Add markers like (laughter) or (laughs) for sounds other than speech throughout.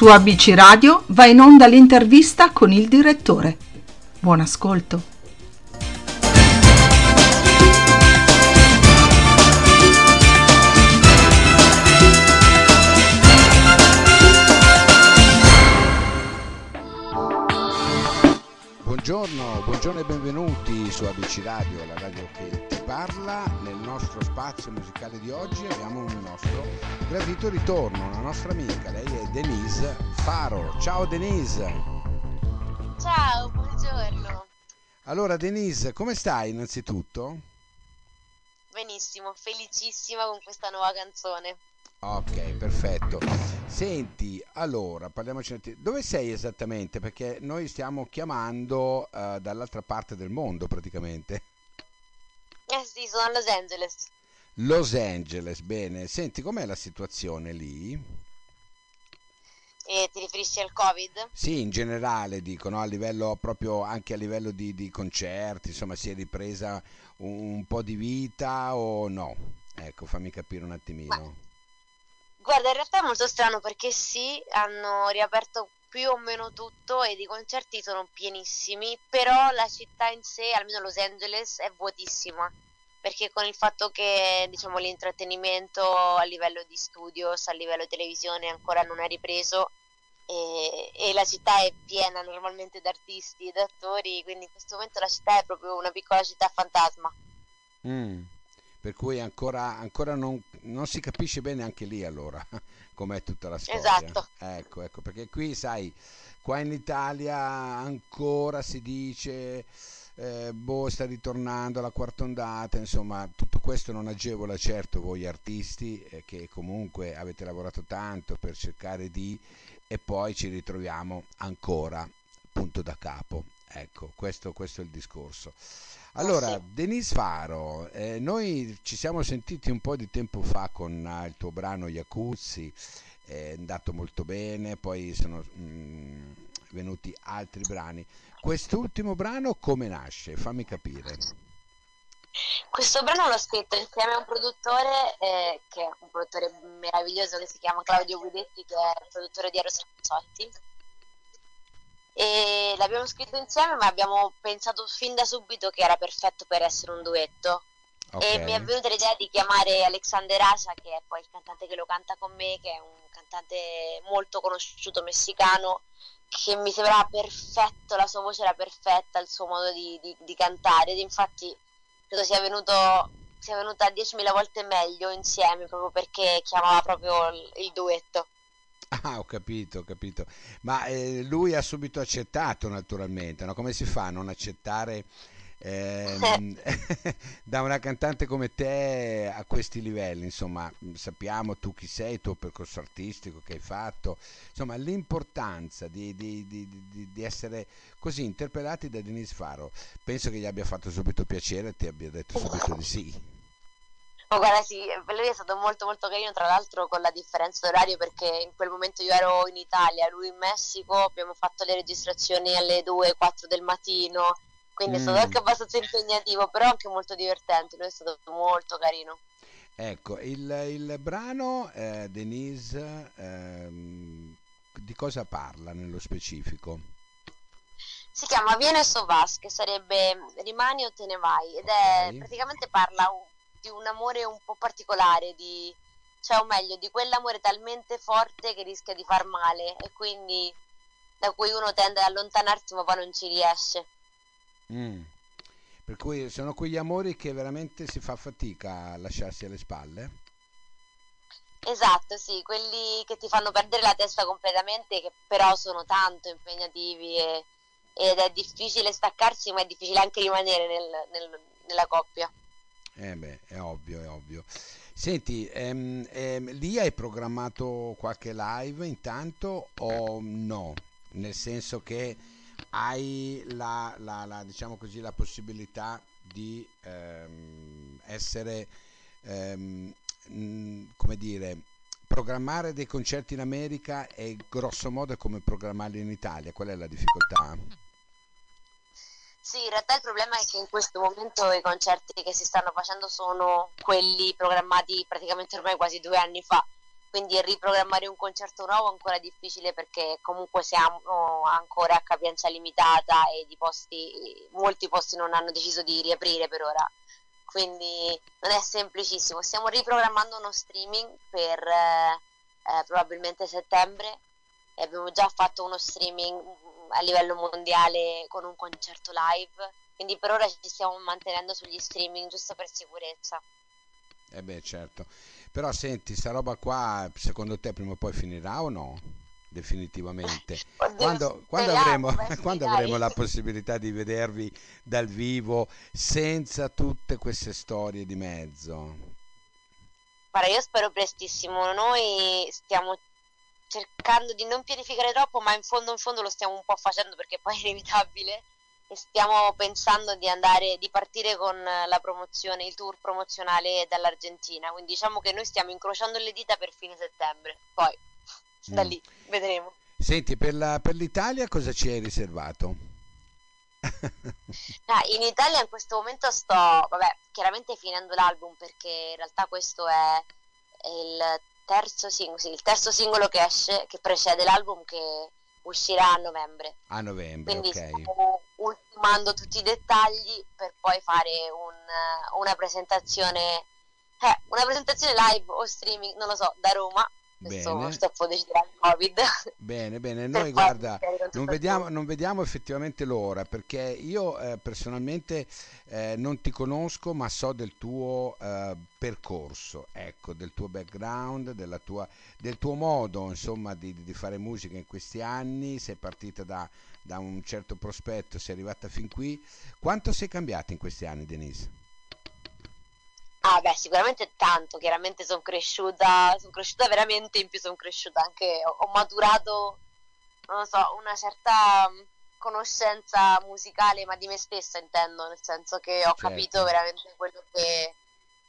Su ABC Radio va in onda l'intervista con il direttore. Buon ascolto. Buongiorno, buongiorno e benvenuti su ABC Radio, la radio che ti parla. Nel nostro spazio musicale di oggi abbiamo un nostro gradito ritorno, una nostra amica, lei è Denise Faro. Ciao Denise! Ciao, buongiorno. Allora Denise, come stai innanzitutto? Benissimo, felicissima con questa nuova canzone. Ok, perfetto. Senti, allora, parliamoci Dove sei esattamente? Perché noi stiamo chiamando uh, dall'altra parte del mondo praticamente. Eh sì, sono a Los Angeles. Los Angeles, bene. Senti, com'è la situazione lì? E ti riferisci al Covid? Sì, in generale dicono, a livello proprio anche a livello di, di concerti, insomma, si è ripresa un, un, po' di vita o no? Ecco, fammi capire un attimino. Ma Guarda, in realtà è molto strano perché sì, hanno riaperto più o meno tutto ed i concerti sono pienissimi, però la città in sé, almeno Los Angeles, è vuotissima. Perché con il fatto che diciamo, l'intrattenimento a livello di studios, a livello di televisione ancora non è ripreso e, e la città è piena normalmente d'artisti ed attori, quindi in questo momento la città è proprio una piccola città fantasma. Mm per cui ancora, ancora non, non, si capisce bene anche lì allora (laughs) com'è tutta la storia. Esatto. Ecco, ecco, perché qui sai, qua in Italia ancora si dice, eh, boh, sta ritornando la quarta ondata, insomma, tutto questo non agevola certo voi artisti eh, che comunque avete lavorato tanto per cercare di e poi ci ritroviamo ancora punto da capo. Ecco, questo, questo è il discorso. Allora, sì. Denise Faro, eh, noi ci siamo sentiti un po' di tempo fa con uh, il tuo brano Jacuzzi, è andato molto bene, poi sono mh, mm, venuti altri brani. Quest'ultimo brano come nasce? Fammi capire. Questo brano l'ho scritto insieme a un produttore, eh, che è un produttore meraviglioso che si chiama Claudio Guidetti, che è il produttore di Eros Ramazzotti e l'abbiamo scritto insieme ma abbiamo pensato fin da subito che era perfetto per essere un duetto. Okay. e mi è venuta l'idea di chiamare Alexander Asha che è poi il cantante che lo canta con me che è un cantante molto conosciuto messicano che mi sembrava perfetto, la sua voce era perfetta, il suo modo di, di, di cantare. Ed infatti credo sia venuto sia venuta 10.000 volte meglio insieme proprio perché chiamava proprio il duetto Ah, ho capito, ho capito. Ma eh, lui ha subito accettato naturalmente, no? Come si fa a non accettare ehm, (laughs) da una cantante come te a questi livelli? Insomma, sappiamo tu chi sei, il tuo percorso artistico che hai fatto, insomma, l'importanza di, di, di, di essere così interpellati da Denise Faro. Penso che gli abbia fatto subito piacere e ti abbia detto subito di sì. Oh, (laughs) guarda, sì, lui è stato molto molto carino, tra l'altro con la differenza d'orario perché in quel momento io ero in Italia, lui in Messico, abbiamo fatto le registrazioni alle 2, 4 del mattino, quindi mm. è stato mm. anche abbastanza impegnativo, però anche molto divertente, lui è stato molto carino. Ecco, il, il brano eh, Denise ehm, di cosa parla nello specifico? Si chiama Viene Sovas, che sarebbe Rimani o te ne vai, ed okay. è praticamente parla di un amore un po' particolare, di, cioè o meglio, di quell'amore talmente forte che rischia di far male e quindi da cui uno tende ad allontanarsi ma poi non ci riesce. Mm. Per cui sono quegli amori che veramente si fa fatica a lasciarsi alle spalle? Esatto, sì, quelli che ti fanno perdere la testa completamente, che però sono tanto impegnativi e, ed è difficile staccarsi, ma è difficile anche rimanere nel, nel, nella coppia. Eh beh, è ovvio, è ovvio. Senti, ehm, ehm, lì hai programmato qualche live intanto o no? Nel senso che hai la, la, la diciamo così, la possibilità di ehm, essere, ehm, come dire, programmare dei concerti in America e grosso modo è come programmarli in Italia. Qual è la difficoltà? Sì, in realtà il problema è che in questo momento i concerti che si stanno facendo sono quelli programmati praticamente ormai quasi due anni fa, quindi riprogrammare un concerto nuovo è ancora difficile perché comunque siamo ancora a capienza limitata e di posti, molti posti non hanno deciso di riaprire per ora, quindi non è semplicissimo. Stiamo riprogrammando uno streaming per eh, eh, probabilmente settembre. E abbiamo già fatto uno streaming a livello mondiale con un concerto live, quindi per ora ci stiamo mantenendo sugli streaming giusto per sicurezza. Eh beh, certo. Però senti, sta roba qua secondo te prima o poi finirà o no? Definitivamente. (laughs) Oddio, Quando, quando avremo, (laughs) quando avremo la possibilità di vedervi dal vivo senza tutte queste storie di mezzo? Guarda, io spero prestissimo. Noi stiamo cercando di non pianificare troppo, ma in fondo in fondo lo stiamo un po' facendo perché poi è inevitabile. E stiamo pensando di andare, di partire con la promozione, il tour promozionale dall'Argentina. Quindi diciamo che noi stiamo incrociando le dita per fine settembre. Poi da Mm. lì vedremo. Senti, per, la- per l'Italia cosa ci hai riservato? (laughs) Ah, in Italia in questo momento sto, vabbè, chiaramente finendo l'album perché in realtà questo è il terzo singolo, sì, il terzo singolo che esce, che precede l'album che uscirà a novembre. A novembre, Quindi ok. stiamo ultimando tutti i dettagli per poi fare un- una presentazione, eh, una presentazione live o streaming, non lo so, da Roma. (laughs) Bene. Bene, bene, noi guarda, non vediamo, non vediamo effettivamente l'ora perché io eh, personalmente eh, non ti conosco ma so del tuo eh, percorso, ecco, del tuo background, della tua, del tuo modo insomma di, di fare musica in questi anni, sei partita da, da un certo prospetto, sei arrivata fin qui. Quanto sei cambiata in questi anni, Denise? Ah, beh, sicuramente tanto, chiaramente sono cresciuta, sono cresciuta veramente, in più sono cresciuta anche, ho, ho maturato, non lo so, una certa mh, conoscenza musicale, ma di me stessa intendo, nel senso che ho Certo. capito veramente quello che,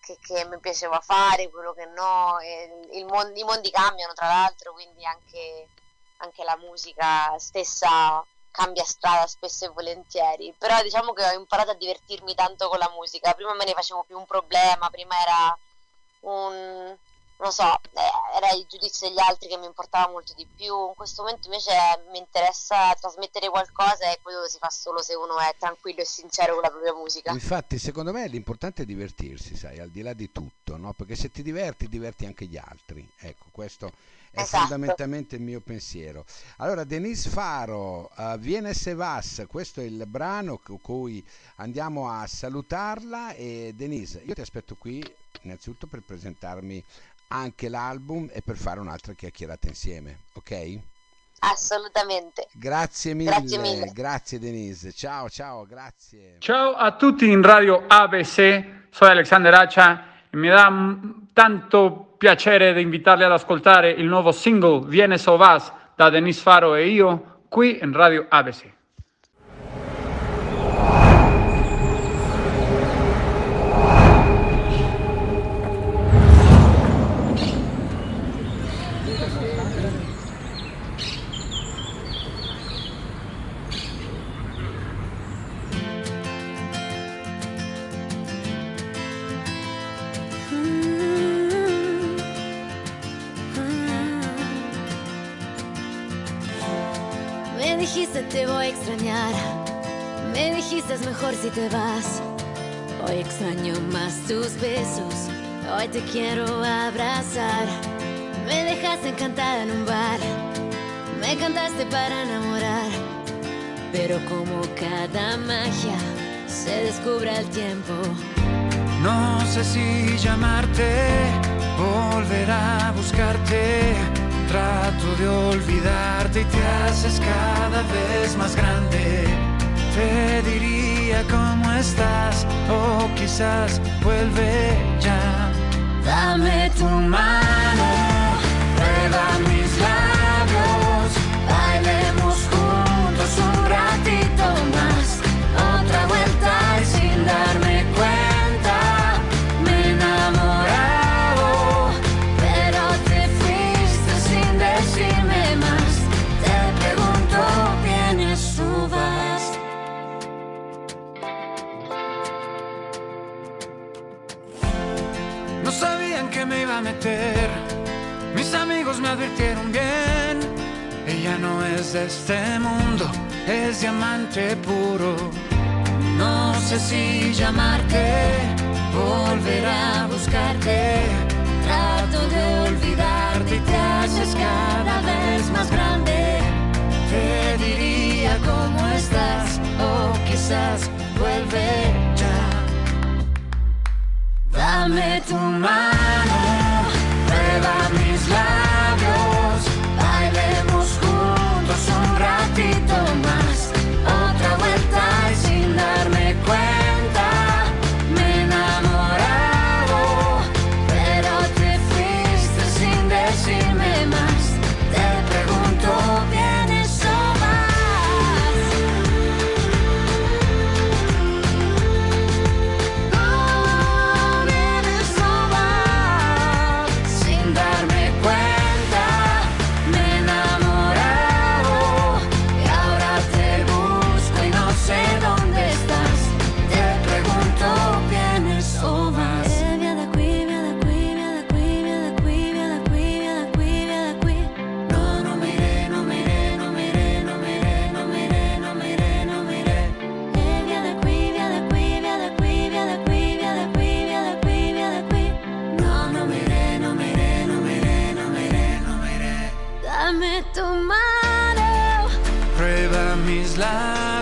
che- che mi piaceva fare, quello che no, e il mon- i mondi cambiano tra l'altro, quindi anche, anche la musica stessa cambia strada spesso e volentieri, però diciamo che ho imparato a divertirmi tanto con la musica, prima me ne facevo più un problema, prima era un, non so, eh, era il giudizio degli altri che mi importava molto di più, in questo momento invece mi interessa trasmettere qualcosa e quello si fa solo se uno è tranquillo e sincero con la propria musica. Infatti, secondo me l'importante è divertirsi, sai, al di là di tutto, no? Perché se ti diverti, diverti anche gli altri. Ecco, questo è Esatto. fondamentalmente il mio pensiero. Allora, Denise Faro, uh, Viene se vas, questo è il brano con cui andiamo a salutarla e Denise, io ti aspetto qui innanzitutto per presentarmi anche l'album e per fare un'altra chiacchierata insieme, ok? Assolutamente. Grazie mille, Grazie mille. grazie Denise. Ciao, ciao, grazie. Ciao a tutti in Radio ABC, soy Alexander e mi dà mm, tanto piacere di invitarli ad ascoltare il nuovo single Vienes o Vas da Denise Faro e io qui in Radio ABC. Dijiste te voy a extrañar, me dijiste es mejor si te vas. Hoy extraño más tus besos, hoy te quiero abrazar. Me dejaste encantada en un bar, me cantaste para enamorar. Pero como cada magia se descubre al tiempo. No sé si llamarte, volver a buscarte. Trato de olvidarte y te haces cada vez más grande. Te diría cómo estás, o quizás vuelve ya. Dame tu en qué me iba a meter. Mis amigos me advirtieron bien. Ella no es de este mundo, es diamante puro. No sé si llamarte, volver a buscarte. Trato de olvidarte y te haces cada vez más grande. Te diría cómo estás o quizás vuelve ya. Dame tu mano. tomado. Prueba mis labios.